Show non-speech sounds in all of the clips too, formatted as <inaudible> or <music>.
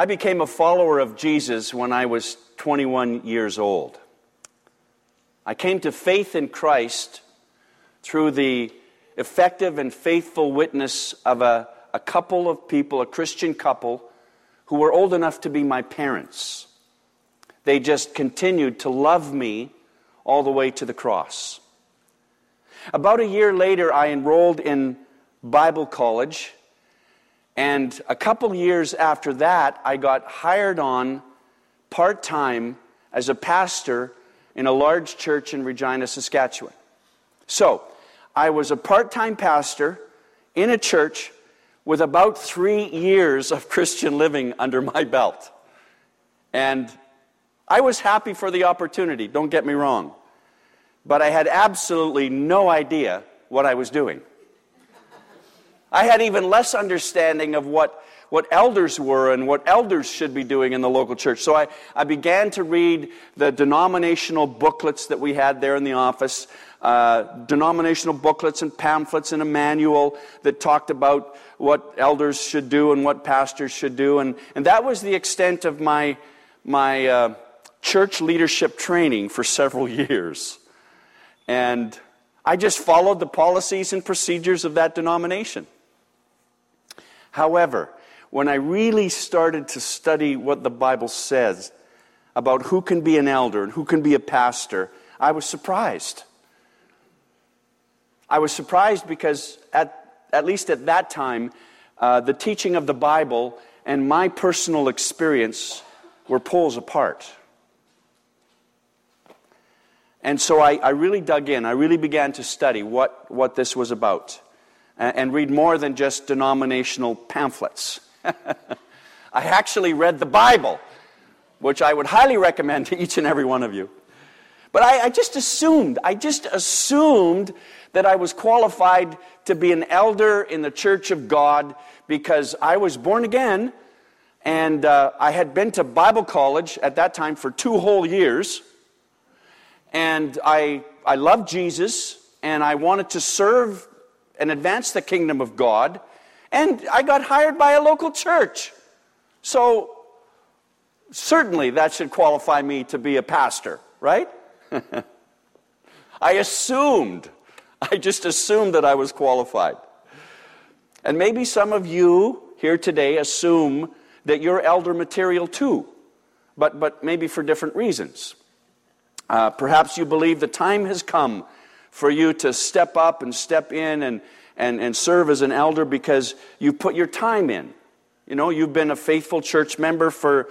I became a follower of Jesus when I was 21 years old. I came to faith in Christ through the effective and faithful witness of a, a couple of people, a Christian couple, who were old enough to be my parents. They just continued to love me all the way to the cross. About a year later, I enrolled in Bible college, and a couple years after that, I got hired on part time as a pastor in a large church in Regina, Saskatchewan. So, I was a part time pastor in a church with about three years of Christian living under my belt. And I was happy for the opportunity, don't get me wrong. But I had absolutely no idea what I was doing. I had even less understanding of what, what elders were and what elders should be doing in the local church. So I, I began to read the denominational booklets that we had there in the office, uh, denominational booklets and pamphlets and a manual that talked about what elders should do and what pastors should do. And, and that was the extent of my, my uh, church leadership training for several <laughs> years. And I just followed the policies and procedures of that denomination. However, when I really started to study what the Bible says about who can be an elder and who can be a pastor, I was surprised. I was surprised because, at, at least at that time, uh, the teaching of the Bible and my personal experience were poles apart. And so I, I really dug in. I really began to study what, what this was about and read more than just denominational pamphlets. <laughs> I actually read the Bible, which I would highly recommend to each and every one of you. But I, I, just assumed, I just assumed that I was qualified to be an elder in the church of God because I was born again and uh, I had been to Bible college at that time for two whole years. And I, I loved Jesus and I wanted to serve and advance the kingdom of God. And I got hired by a local church. So, certainly that should qualify me to be a pastor, right? <laughs> I assumed, I just assumed that I was qualified. And maybe some of you here today assume that you're elder material too, but, but maybe for different reasons. Uh, perhaps you believe the time has come for you to step up and step in and, and, and serve as an elder because you put your time in. You know, you've been a faithful church member for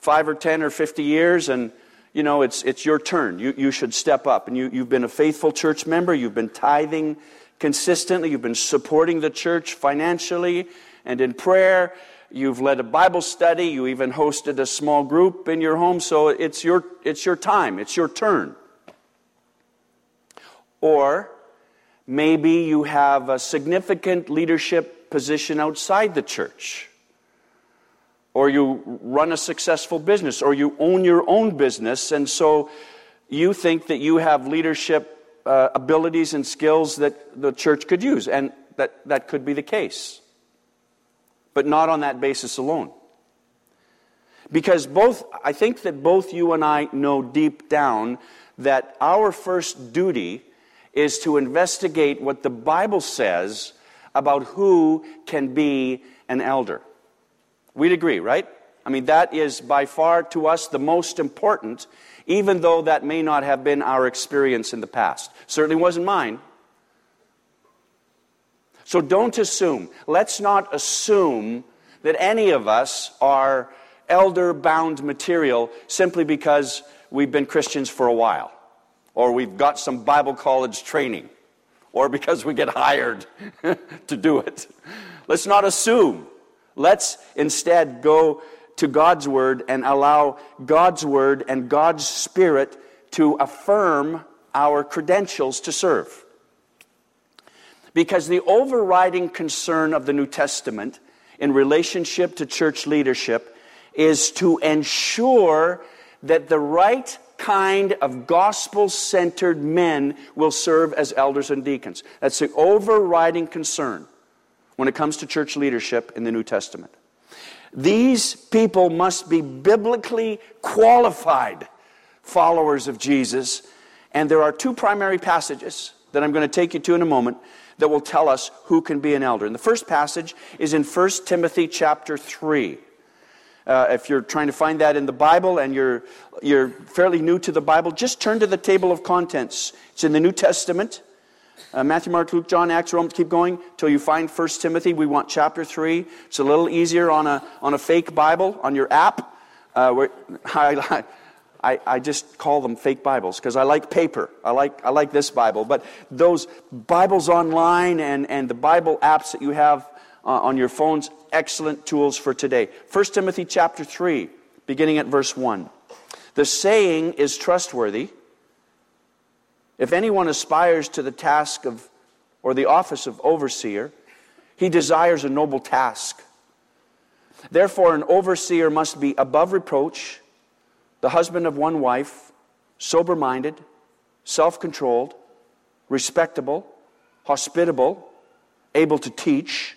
five or 10 or 50 years, and, you know, it's, it's your turn. You, you should step up. And you, you've been a faithful church member, you've been tithing consistently, you've been supporting the church financially and in prayer. You've led a Bible study. You even hosted a small group in your home. So it's your, it's your time. It's your turn. Or maybe you have a significant leadership position outside the church. Or you run a successful business. Or you own your own business. And so you think that you have leadership uh, abilities and skills that the church could use. And that, that could be the case but not on that basis alone. Because both, I think that both you and I know deep down that our first duty is to investigate what the Bible says about who can be an elder. We'd agree, right? I mean, that is by far to us the most important, even though that may not have been our experience in the past. Certainly wasn't mine. So don't assume. Let's not assume that any of us are elder bound material simply because we've been Christians for a while, or we've got some Bible college training, or because we get hired <laughs> to do it. Let's not assume. Let's instead go to God's Word and allow God's Word and God's Spirit to affirm our credentials to serve. Because the overriding concern of the New Testament in relationship to church leadership is to ensure that the right kind of gospel centered men will serve as elders and deacons. That's the overriding concern when it comes to church leadership in the New Testament. These people must be biblically qualified followers of Jesus. And there are two primary passages that I'm going to take you to in a moment that will tell us who can be an elder. And the first passage is in 1 Timothy chapter 3. Uh, if you're trying to find that in the Bible and you're, you're fairly new to the Bible, just turn to the table of contents. It's in the New Testament. Uh, Matthew, Mark, Luke, John, Acts, Romans, keep going till you find 1 Timothy. We want chapter 3. It's a little easier on a, on a fake Bible on your app. Uh, where, <laughs> I, I, I just call them fake Bibles because I like paper. I like, I like this Bible. But those Bibles online and, and the Bible apps that you have uh, on your phones, excellent tools for today. 1 Timothy chapter 3, beginning at verse 1. The saying is trustworthy if anyone aspires to the task of, or the office of overseer, he desires a noble task. Therefore, an overseer must be above reproach, the husband of one wife, sober minded, self controlled, respectable, hospitable, able to teach,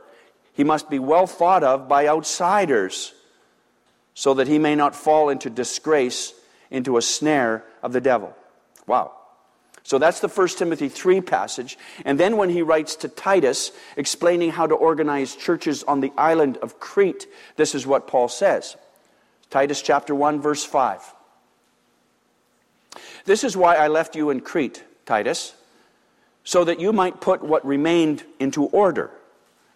he must be well thought of by outsiders, so that he may not fall into disgrace, into a snare of the devil. Wow. So that's the 1 Timothy 3 passage. And then when he writes to Titus, explaining how to organize churches on the island of Crete, this is what Paul says Titus chapter 1, verse 5. This is why I left you in Crete, Titus, so that you might put what remained into order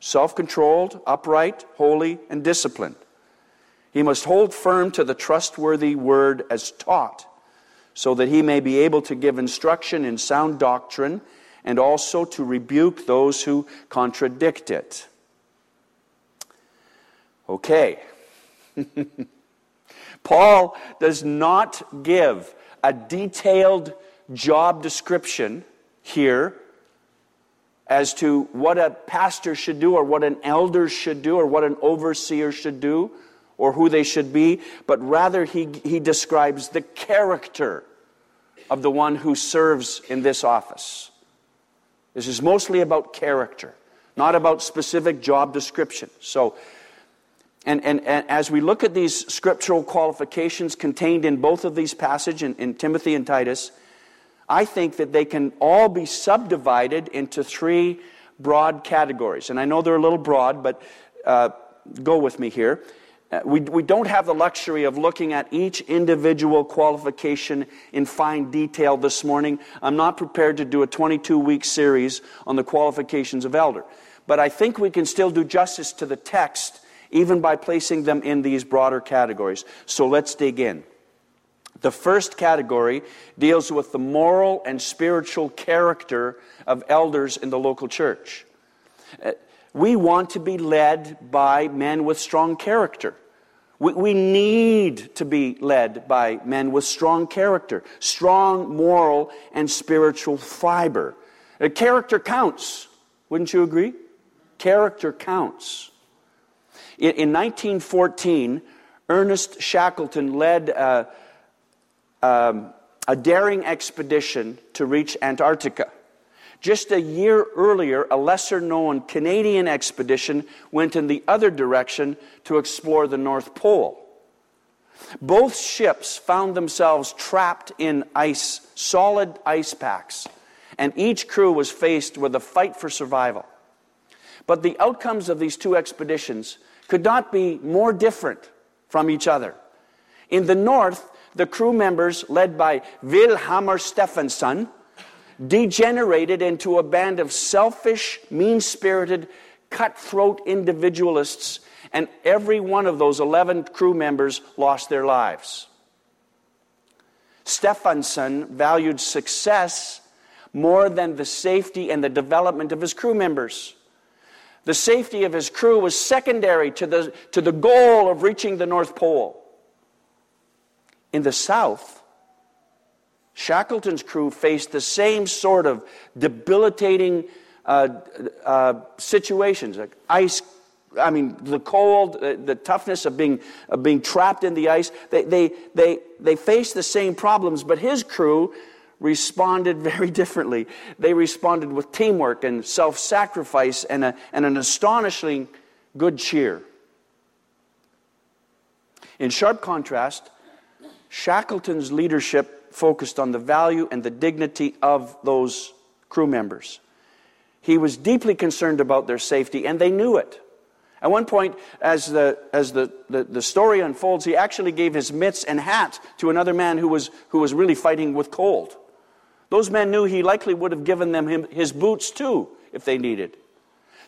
self controlled, upright, holy, and disciplined. He must hold firm to the trustworthy word as taught so that he may be able to give instruction in sound doctrine and also to rebuke those who contradict it. Okay. <laughs> Paul does not give a detailed job description here as to what a pastor should do or what an elder should do or what an overseer should do or who they should be, but rather he, he describes the character of the one who serves in this office. This is mostly about character, not about specific job description. So, and, and, and, as we look at these scriptural qualifications contained in both of these passages, in, in Timothy and Titus, I think that they can all be subdivided into three broad categories. And I know they're a little broad, but uh, go with me here. Uh, we, we don't have the luxury of looking at each individual qualification in fine detail this morning. I'm not prepared to do a 22 week series on the qualifications of elder. But I think we can still do justice to the text even by placing them in these broader categories. So let's dig in. The first category deals with the moral and spiritual character of elders in the local church. Uh, we want to be led by men with strong character. We, we need to be led by men with strong character, strong moral and spiritual fiber. Uh, character counts, wouldn't you agree? Character counts. In, in 1914, Ernest Shackleton led a, um, a daring expedition to reach Antarctica. Just a year earlier, a lesser known Canadian expedition went in the other direction to explore the North Pole. Both ships found themselves trapped in ice, solid ice packs, and each crew was faced with a fight for survival. But the outcomes of these two expeditions could not be more different from each other. In the north, the crew members, led by Vilhjalmur Stefansson, degenerated into a band of selfish, mean spirited, cutthroat individualists, and every one of those 11 crew members lost their lives. Stephenson valued success more than the safety and the development of his crew members. The safety of his crew was secondary to the, to the goal of reaching the North Pole. In the South, Shackleton's crew faced the same sort of debilitating uh, uh, situations, like ice. I mean, the cold, the, the toughness of being, of being trapped in the ice. They, they, they, they faced the same problems, but his crew responded <laughs> very differently. They responded with teamwork and self sacrifice and, and an astonishing good cheer. In sharp contrast, Shackleton's leadership focused on the value and the dignity of those crew members. He was deeply concerned about their safety, and they knew it. At one point, as, the, as the, the, the, story unfolds, he actually gave his mitts and hat to another man who was, who was really fighting with cold. Those men knew he likely would have given them him, his boots too if they needed.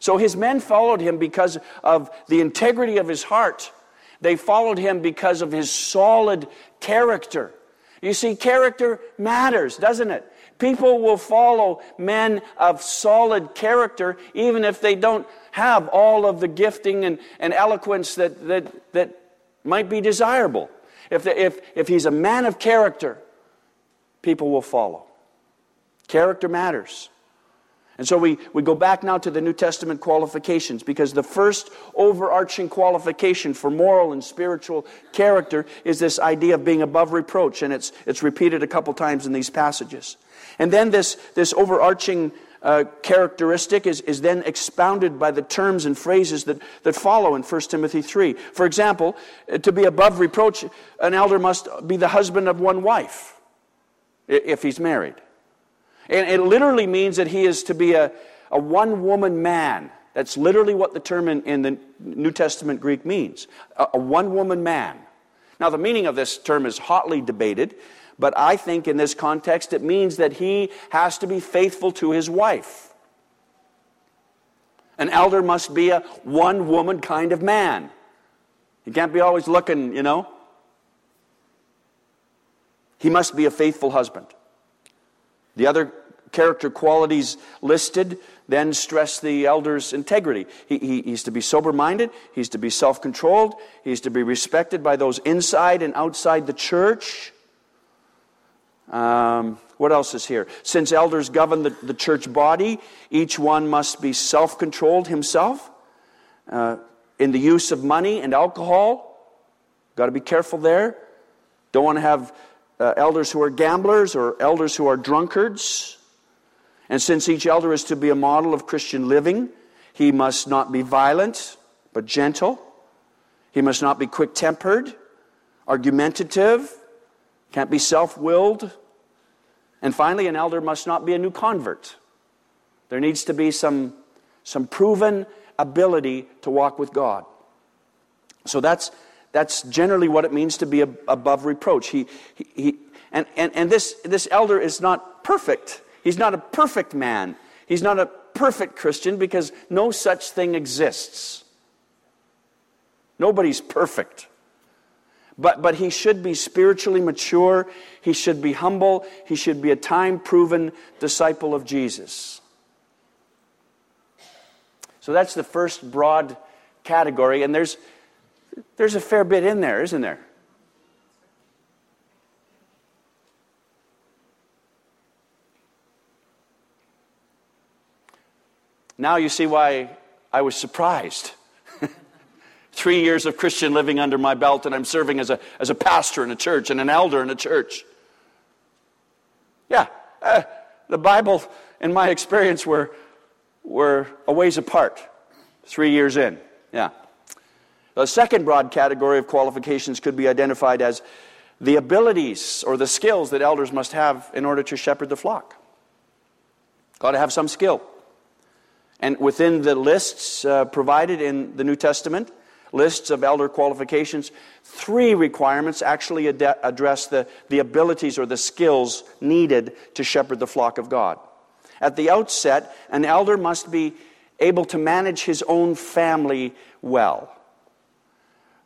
So his men followed him because of the integrity of his heart. They followed him because of his solid character. You see, character matters, doesn't it? People will follow men of solid character even if they don't have all of the gifting and, and eloquence that, that, that might be desirable. If, the, if, if he's a man of character, people will follow. Character matters. And so we, we go back now to the New Testament qualifications because the first overarching qualification for moral and spiritual character is this idea of being above reproach, and it's, it's repeated a couple times in these passages. And then this, this overarching uh, characteristic is, is then expounded by the terms and phrases that, that follow in 1 Timothy 3. For example, to be above reproach, an elder must be the husband of one wife if he's married. And it literally means that he is to be a, a one woman man. That's literally what the term in, in the New Testament Greek means a, a one woman man. Now, the meaning of this term is hotly debated, but I think in this context it means that he has to be faithful to his wife. An elder must be a one woman kind of man. He can't be always looking, you know. He must be a faithful husband. The other character qualities listed then stress the elder's integrity. He, he, he's to be sober minded, he's to be self controlled, he's to be respected by those inside and outside the church. Um, what else is here? Since elders govern the, the church body, each one must be self controlled himself uh, in the use of money and alcohol. Got to be careful there. Don't want to have uh, elders who are gamblers or elders who are drunkards. And since each elder is to be a model of Christian living, he must not be violent, but gentle. He must not be quick tempered, argumentative, can't be self willed. And finally, an elder must not be a new convert. There needs to be some, some proven ability to walk with God. So that's, that's generally what it means to be above reproach. He, he, he, and and, and this, this elder is not perfect. He's not a perfect man. He's not a perfect Christian because no such thing exists. Nobody's perfect. But, but he should be spiritually mature. He should be humble. He should be a time proven disciple of Jesus. So that's the first broad category. And there's, there's a fair bit in there, isn't there? Now you see why I was surprised. <laughs> Three years of Christian living under my belt, and I'm serving as a, as a pastor in a church and an elder in a church. Yeah, uh, the Bible, in my experience, were, were a ways apart, three years in. Yeah. The second broad category of qualifications could be identified as the abilities or the skills that elders must have in order to shepherd the flock. Got to have some skill. And within the lists uh, provided in the New Testament lists of elder qualifications, three requirements actually ad- address the, the abilities or the skills needed to shepherd the flock of God. At the outset, an elder must be able to manage his own family well.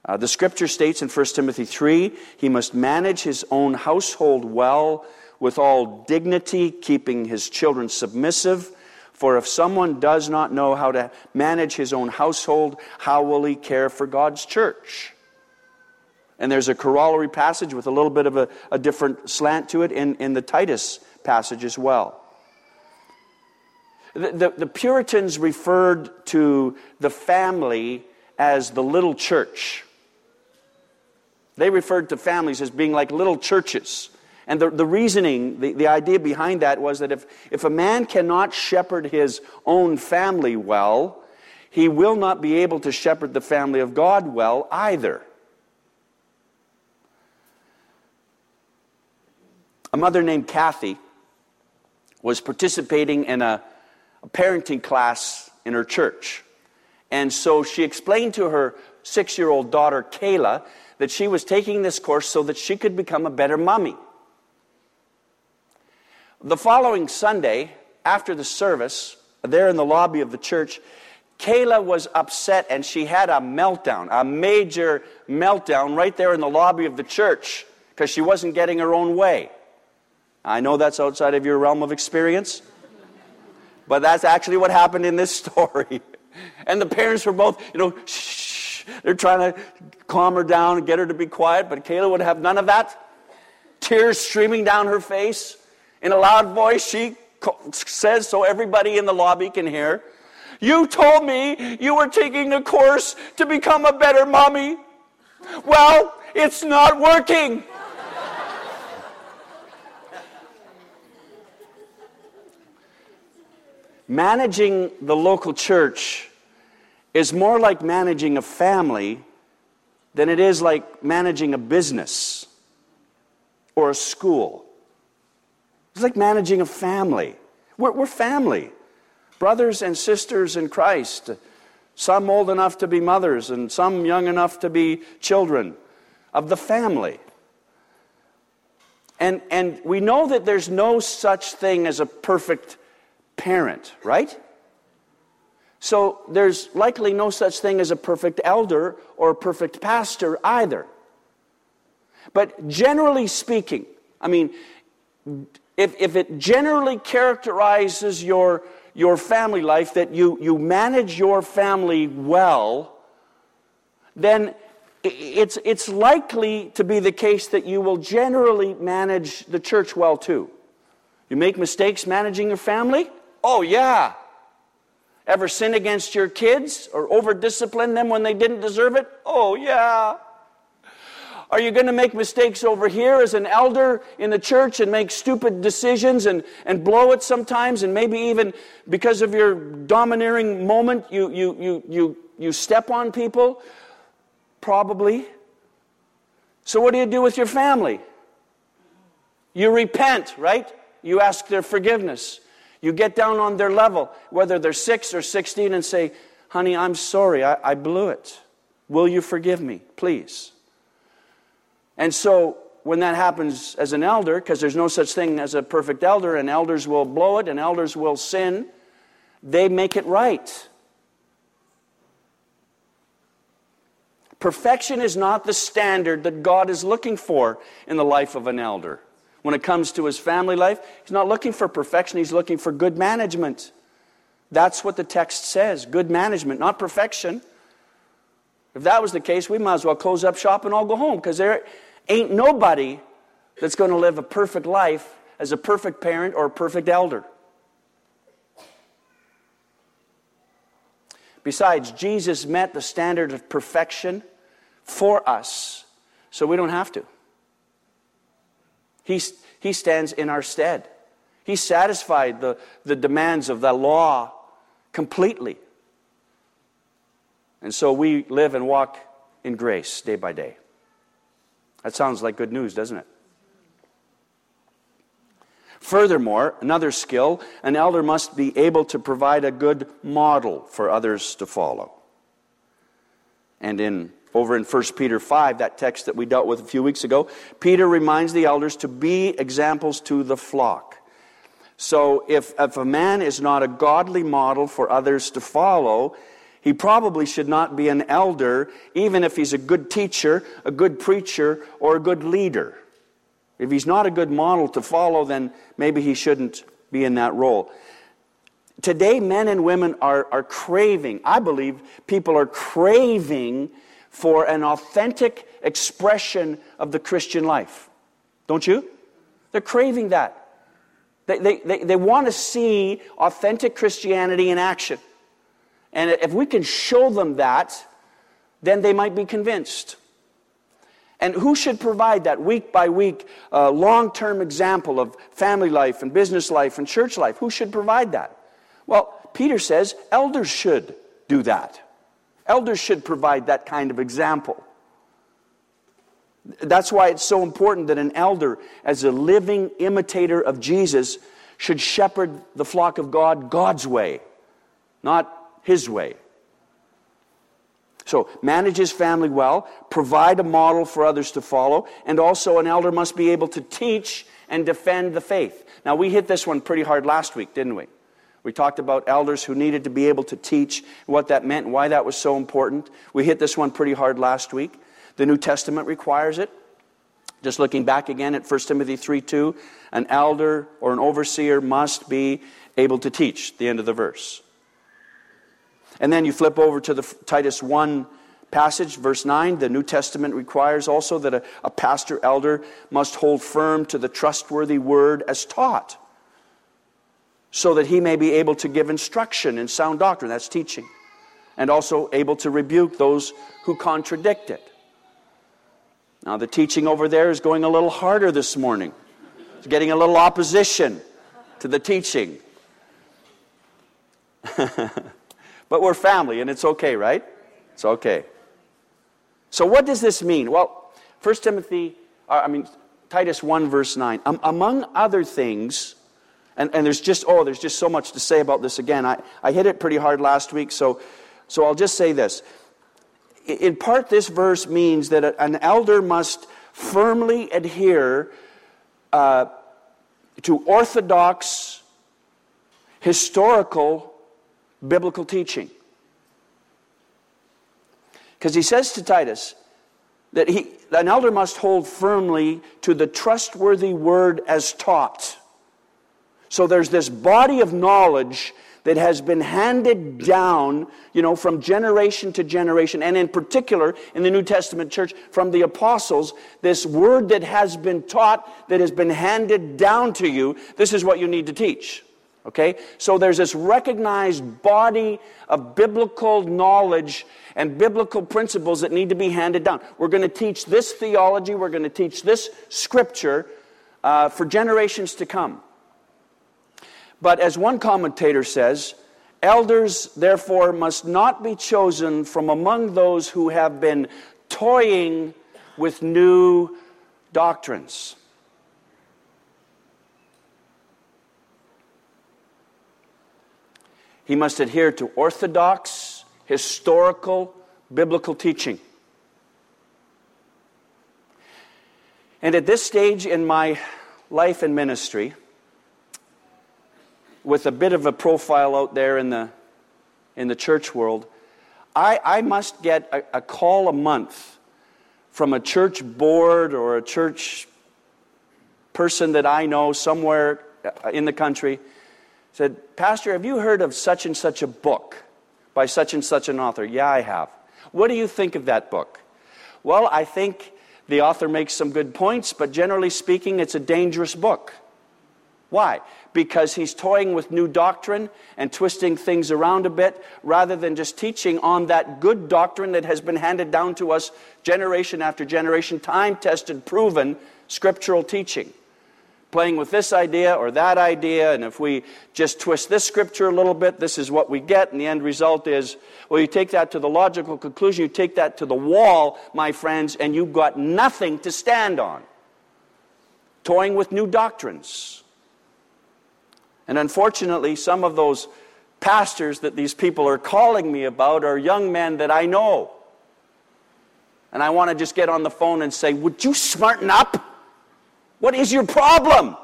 Uh, the scripture states in 1 Timothy 3 he must manage his own household well with all dignity, keeping his children submissive. For if someone does not know how to manage his own household, how will he care for God's church? And there's a corollary passage with a little bit of a, a different slant to it in, in the Titus passage as well. The, the, the Puritans referred to the family as the little church. They referred to families as being like little churches. And the, the reasoning, the, the idea behind that was that if, if a man cannot shepherd his own family well, he will not be able to shepherd the family of God well either. A mother named Kathy was participating in a, a parenting class in her church. And so she explained to her six year old daughter, Kayla, that she was taking this course so that she could become a better mummy. The following Sunday, after the service, there in the lobby of the church, Kayla was upset and she had a meltdown, a major meltdown right there in the lobby of the church because she wasn't getting her own way. I know that's outside of your realm of experience, but that's actually what happened in this <laughs> story. And the parents were both, you know, shh, they're trying to calm her down and get her to be quiet, but Kayla would have none of that. Tears streaming down her face. In a loud voice, she says so everybody in the lobby can hear. You told me you were taking a course to become a better mommy. Well, it's not working. managing the local church is more like managing a family than it is like managing a business or a school. It's like managing a family. We're, we're family, brothers and sisters in Christ. Some old enough to be mothers, and some young enough to be children of the family. And, and we know that there's no such thing as a perfect parent, right? So there's likely no such thing as a perfect elder or a perfect pastor either. But generally speaking, I mean, if, if it generally characterizes your, your family life that you, you manage your family well, then it's, it's likely to be the case that you will generally manage the church well too. You make mistakes managing your family? Oh, yeah. Ever sin against your kids or over discipline them when they didn't deserve it? Oh, yeah. Are you going to make mistakes over here as an elder in the church and make stupid decisions and, and blow it sometimes? And maybe even because of your domineering moment, you, you, you, you, you step on people? Probably. So, what do you do with your family? You repent, right? You ask their forgiveness. You get down on their level, whether they're six or 16, and say, Honey, I'm sorry, I, I blew it. Will you forgive me, please? And so when that happens as an elder, because there's no such thing as a perfect elder, and elders will blow it and elders will sin, they make it right. Perfection is not the standard that God is looking for in the life of an elder. When it comes to his family life, he's not looking for perfection, he's looking for good management. That's what the text says good management, not perfection. If that was the case, we might as well close up shop and all go home because there ain't nobody that's going to live a perfect life as a perfect parent or a perfect elder. Besides, Jesus met the standard of perfection for us, so we don't have to. He, he stands in our stead. He satisfied the, the demands of the law completely. And so we live and walk in grace day by day. That sounds like good news, doesn't it? Furthermore, another skill, an elder must be able to provide a good model for others to follow. And in over in 1 Peter 5, that text that we dealt with a few weeks ago, Peter reminds the elders to be examples to the flock. So if, if a man is not a godly model for others to follow, he probably should not be an elder, even if he's a good teacher, a good preacher, or a good leader. If he's not a good model to follow, then maybe he shouldn't be in that role. Today, men and women are, are craving, I believe people are craving for an authentic expression of the Christian life. Don't you? They're craving that. They, they, they, they want to see authentic Christianity in action. And if we can show them that, then they might be convinced. And who should provide that week by week, uh, long term example of family life and business life and church life? Who should provide that? Well, Peter says elders should do that. Elders should provide that kind of example. That's why it's so important that an elder, as a living imitator of Jesus, should shepherd the flock of God God's way, not his way. So, manage his family well, provide a model for others to follow, and also an elder must be able to teach and defend the faith. Now, we hit this one pretty hard last week, didn't we? We talked about elders who needed to be able to teach what that meant and why that was so important. We hit this one pretty hard last week. The New Testament requires it. Just looking back again at 1 Timothy 3 2, an elder or an overseer must be able to teach, the end of the verse. And then you flip over to the Titus 1 passage, verse 9. The New Testament requires also that a, a pastor elder must hold firm to the trustworthy word as taught so that he may be able to give instruction in sound doctrine. That's teaching. And also able to rebuke those who contradict it. Now, the teaching over there is going a little harder this morning. It's getting a little opposition to the teaching. <laughs> but we're family, and it's okay, right? It's okay. So, what does this mean? Well, 1 Timothy, uh, I mean, Titus 1, verse 9. Um, among other things, and, and there's just, oh, there's just so much to say about this again. I, I hit it pretty hard last week, so, so I'll just say this. In part, this verse means that an elder must firmly adhere uh, to orthodox, historical, biblical teaching. Because he says to Titus that he, an elder must hold firmly to the trustworthy word as taught. So there's this body of knowledge that has been handed down, you know, from generation to generation, and in particular in the New Testament church from the apostles, this word that has been taught, that has been handed down to you, this is what you need to teach. Okay? So there's this recognized body of biblical knowledge and biblical principles that need to be handed down. We're going to teach this theology, we're going to teach this scripture uh, for generations to come. But as one commentator says, elders therefore must not be chosen from among those who have been toying with new doctrines. He must adhere to orthodox, historical, biblical teaching. And at this stage in my life and ministry, with a bit of a profile out there in the, in the church world, I, I must get a, a call a month from a church board or a church person that I know somewhere uh, in the country said, Pastor, have you heard of such and such a book by such and such an author? Yeah, I have. What do you think of that book? Well, I think the author makes some good points, but generally speaking, it's a dangerous book. Why? Because he's toying with new doctrine and twisting things around a bit rather than just teaching on that good doctrine that has been handed down to us generation after generation, time tested, proven scriptural teaching. Playing with this idea or that idea, and if we just twist this scripture a little bit, this is what we get, and the end result is well, you take that to the logical conclusion, you take that to the wall, my friends, and you've got nothing to stand on. Toying with new doctrines. And unfortunately, some of those pastors that these people are calling me about are young men that I know. And I want to just get on the phone and say, Would you smarten up? What is your problem?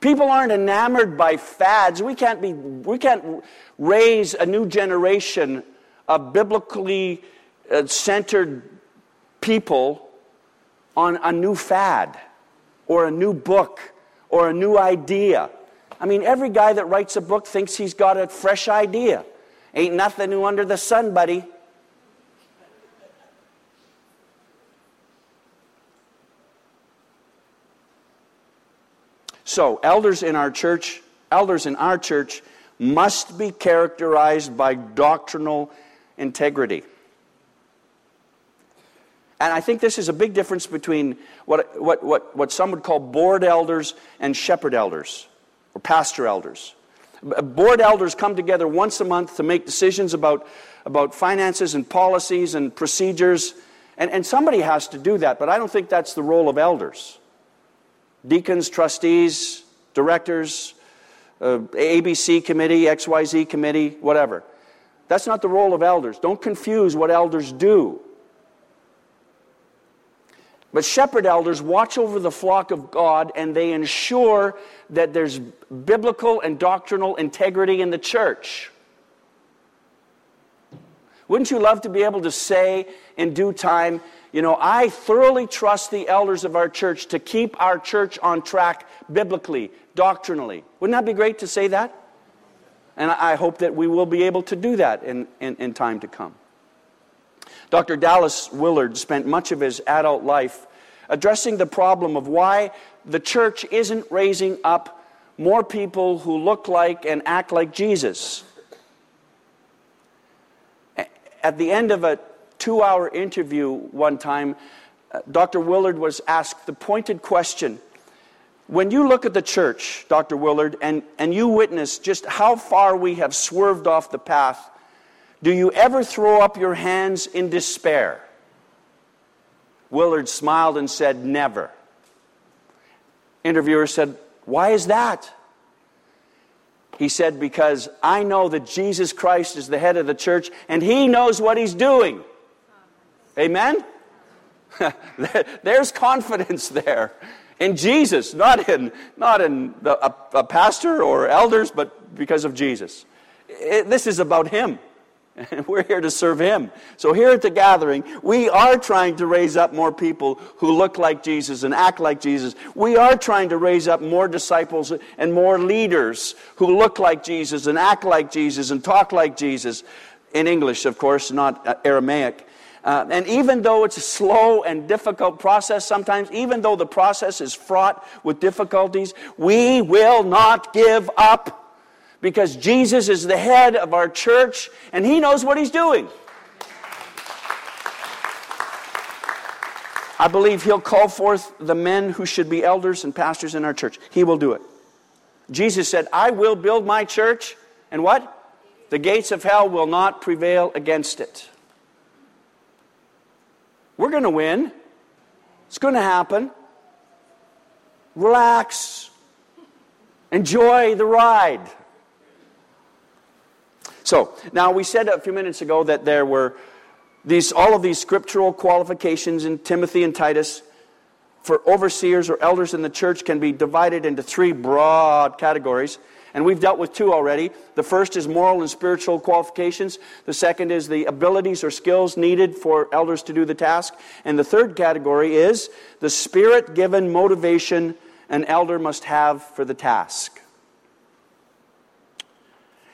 People aren't enamored by fads. We can't, be, we can't raise a new generation of biblically uh, centered people on a new fad or a new book or a new idea. I mean, every guy that writes a book thinks he's got a fresh idea. Ain't nothing new under the sun, buddy. So, elders in our church, elders in our church must be characterized by doctrinal integrity. And I think this is a big difference between what, what, what, what some would call board elders and shepherd elders or pastor elders. Board elders come together once a month to make decisions about, about finances and policies and procedures. And, and somebody has to do that, but I don't think that's the role of elders deacons, trustees, directors, uh, ABC committee, XYZ committee, whatever. That's not the role of elders. Don't confuse what elders do. But shepherd elders watch over the flock of God and they ensure that there's biblical and doctrinal integrity in the church. Wouldn't you love to be able to say in due time, you know, I thoroughly trust the elders of our church to keep our church on track biblically, doctrinally. Wouldn't that be great to say that? And I hope that we will be able to do that in, in, in time to come. Dr. Dallas Willard spent much of his adult life addressing the problem of why the church isn't raising up more people who look like and act like Jesus. At the end of a two hour interview one time, uh, Dr. Willard was asked the pointed question When you look at the church, Dr. Willard, and, and you witness just how far we have swerved off the path, do you ever throw up your hands in despair? Willard smiled and said, Never. Interviewer said, Why is that? He said, Because I know that Jesus Christ is the head of the church and he knows what he's doing. Amen? <laughs> There's confidence there in Jesus, not in, not in the, a, a, pastor or elders, but because of Jesus. It, this is about Him. And <laughs> we're here to serve Him. So, here at the gathering, we are trying to raise up more people who look like Jesus and act like Jesus. We are trying to raise up more disciples and more leaders who look like Jesus and act like Jesus and talk like Jesus. In English, of course, not Aramaic. Uh, and even though it's a slow and difficult process sometimes, even though the process is fraught with difficulties, we will not give up because Jesus is the head of our church and he knows what he's doing. I believe he'll call forth the men who should be elders and pastors in our church. He will do it. Jesus said, I will build my church, and what? The gates of hell will not prevail against it. We're going to win. It's going to happen. Relax. Enjoy the ride. So, now we said a few minutes ago that there were these, all of these scriptural qualifications in Timothy and Titus for overseers or elders in the church can be divided into three broad categories. And we've dealt with two already. The first is moral and spiritual qualifications. The second is the abilities or skills needed for elders to do the task. And the third category is the spirit given motivation an elder must have for the task.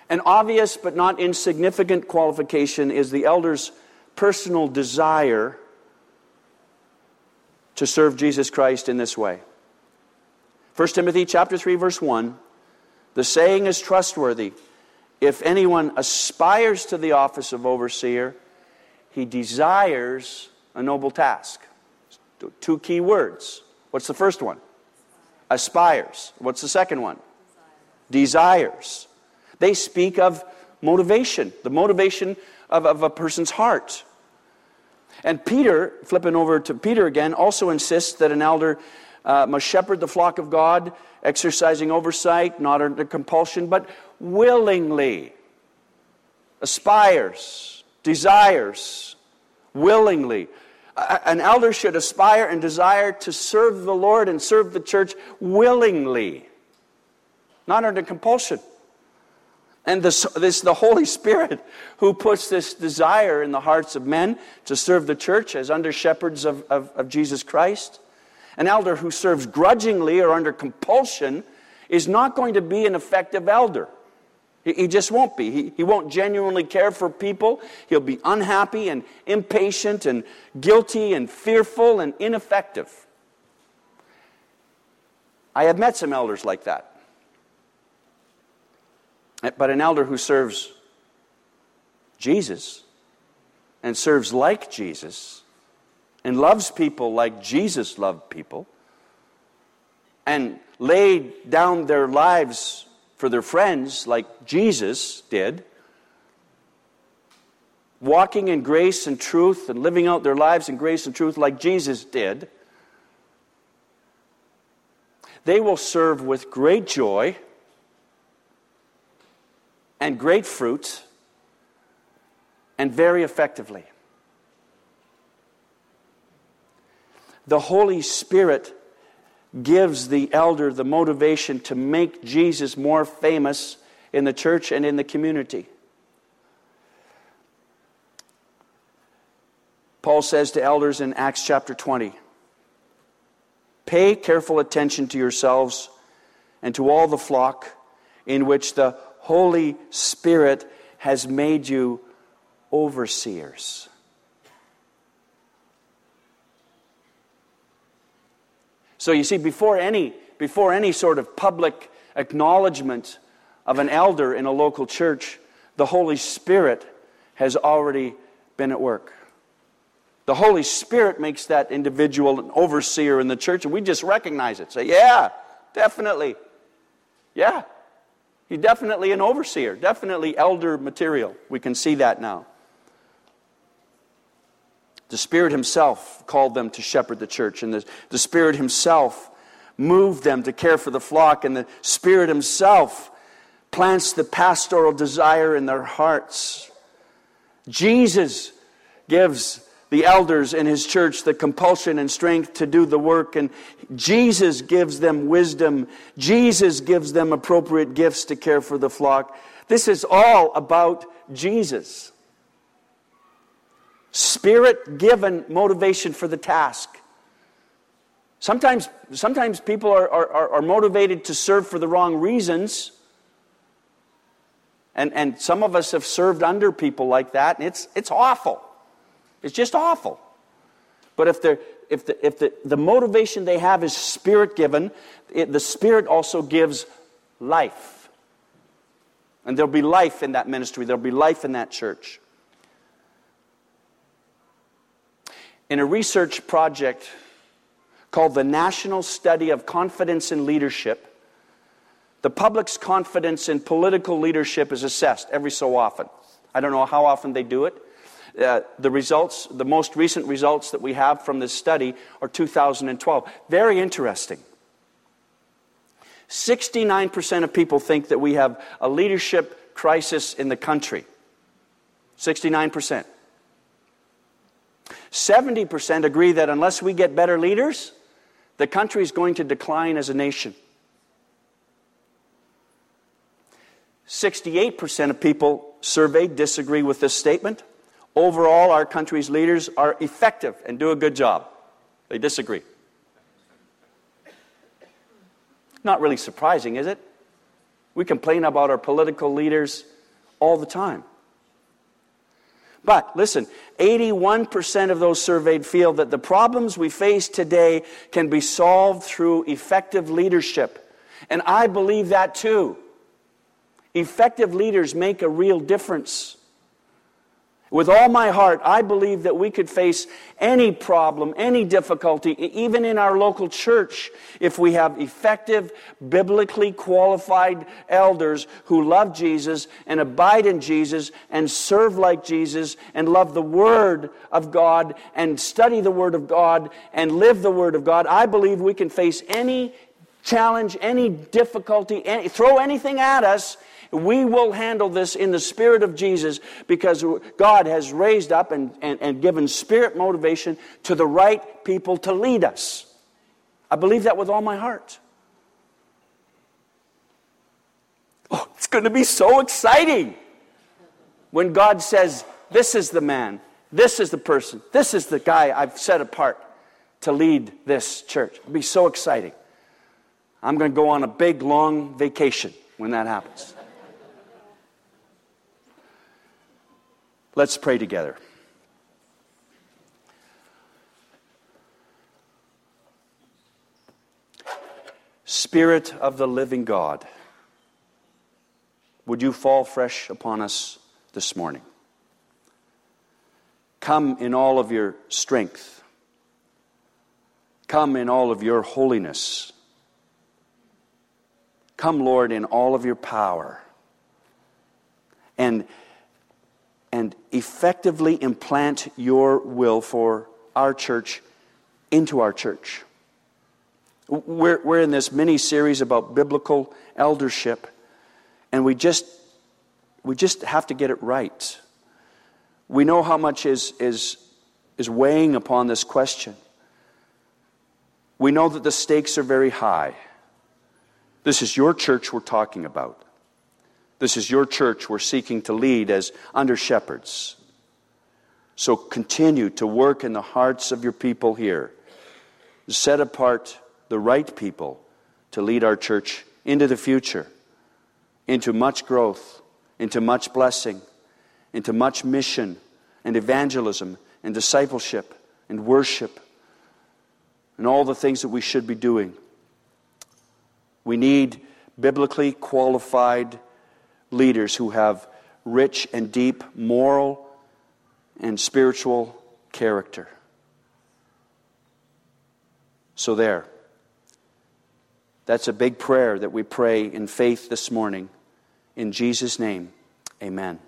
An obvious but not insignificant qualification is the elder's personal desire to serve Jesus Christ in this way. 1 Timothy chapter 3 verse 1 the saying is trustworthy. If anyone aspires to the office of overseer, he desires a noble task. Two key words. What's the first one? Aspires. What's the second one? Desires. They speak of motivation, the motivation of, of a person's heart. And Peter, flipping over to Peter again, also insists that an elder uh, must shepherd the flock of God, exercising oversight, not under compulsion, but willingly aspires, desires, willingly. An elder should aspire and desire to serve the Lord and serve the church willingly, not under compulsion. And this, this the Holy Spirit who puts this desire in the hearts of men to serve the church as under shepherds of, of, of Jesus Christ. An elder who serves grudgingly or under compulsion is not going to be an effective elder. He, just won't be. He, he won't genuinely care for people. He'll be unhappy and impatient and guilty and fearful and ineffective. I have met some elders like that. Eh, but an elder who serves Jesus and serves like Jesus and loves people like Jesus loved people and laid down their lives for their friends like Jesus did, walking in grace and truth and living out their lives in grace and truth like Jesus did, they will serve with great joy and great fruit and very effectively. The Holy Spirit gives the elder the motivation to make Jesus more famous in the church and in the community. Paul says to elders in Acts chapter 20 Pay careful attention to yourselves and to all the flock in which the Holy Spirit has made you overseers. So you see, before any, before any sort of public acknowledgement of an elder in a local church, the Holy Spirit has already been at work. The Holy Spirit makes that individual an overseer in the church, and we just recognize it. Say, yeah, definitely. Yeah, he's definitely an overseer, definitely elder material. We can see that now. The Spirit Himself called them to shepherd the church, and the, the Spirit Himself moved them to care for the flock, and the Spirit Himself plants the pastoral desire in their hearts. Jesus gives the elders in his church the compulsion and strength to do the work, and Jesus gives them wisdom. Jesus gives them appropriate gifts to care for the flock. This is all about Jesus spirit given motivation for the task. Sometimes, sometimes people are, are, are motivated to serve for the wrong reasons. And, and some of us have served under people like that, and it's, it's awful. It's just awful. But if, if, the, if the, the motivation they have is spirit given, the Spirit also gives life. And there'll be life in that ministry, there'll be life in that church. In a research project called the National Study of Confidence in Leadership. The public's confidence in political leadership is assessed every so often. I don't know how often they do it. Uh, the results, the most recent results that we have from this study are 2012. Very interesting. 69% of people think that we have a leadership crisis in the country. 69%. 70% agree that unless we get better leaders, the country is going to decline as a nation. 68% of people surveyed disagree with this statement. Overall, our country's leaders are effective and do a good job. They disagree. Not really surprising, is it? We complain about our political leaders all the time. But listen, 81% of those surveyed feel that the problems we face today can be solved through effective leadership. And I believe that too. Effective leaders make a real difference. With all my heart, I believe that we could face any problem, any difficulty, even in our local church, if we have effective, biblically qualified elders who love Jesus and abide in Jesus and serve like Jesus and love the Word of God and study the Word of God and live the Word of God. I believe we can face any challenge, any difficulty, any, throw anything at us, we will handle this in the spirit of Jesus because God has raised up and, and, and given spirit motivation to the right people to lead us. I believe that with all my heart. Oh, it's going to be so exciting when God says, This is the man, this is the person, this is the guy I've set apart to lead this church. It'll be so exciting. I'm going to go on a big, long vacation when that happens. Let's pray together. Spirit of the living God, would you fall fresh upon us this morning? Come in all of your strength. Come in all of your holiness. Come, Lord, in all of your power. And, and effectively implant your will for our church into our church. We're, we're in this mini series about biblical eldership, and we just, we just have to get it right. We know how much is, is, is weighing upon this question. We know that the stakes are very high. This is your church we're talking about. This is your church we're seeking to lead as under shepherds. So continue to work in the hearts of your people here. Set apart the right people to lead our church into the future, into much growth, into much blessing, into much mission and evangelism and discipleship and worship and all the things that we should be doing. We need biblically qualified leaders who have rich and deep moral and spiritual character. So, there. That's a big prayer that we pray in faith this morning. In Jesus' name, amen.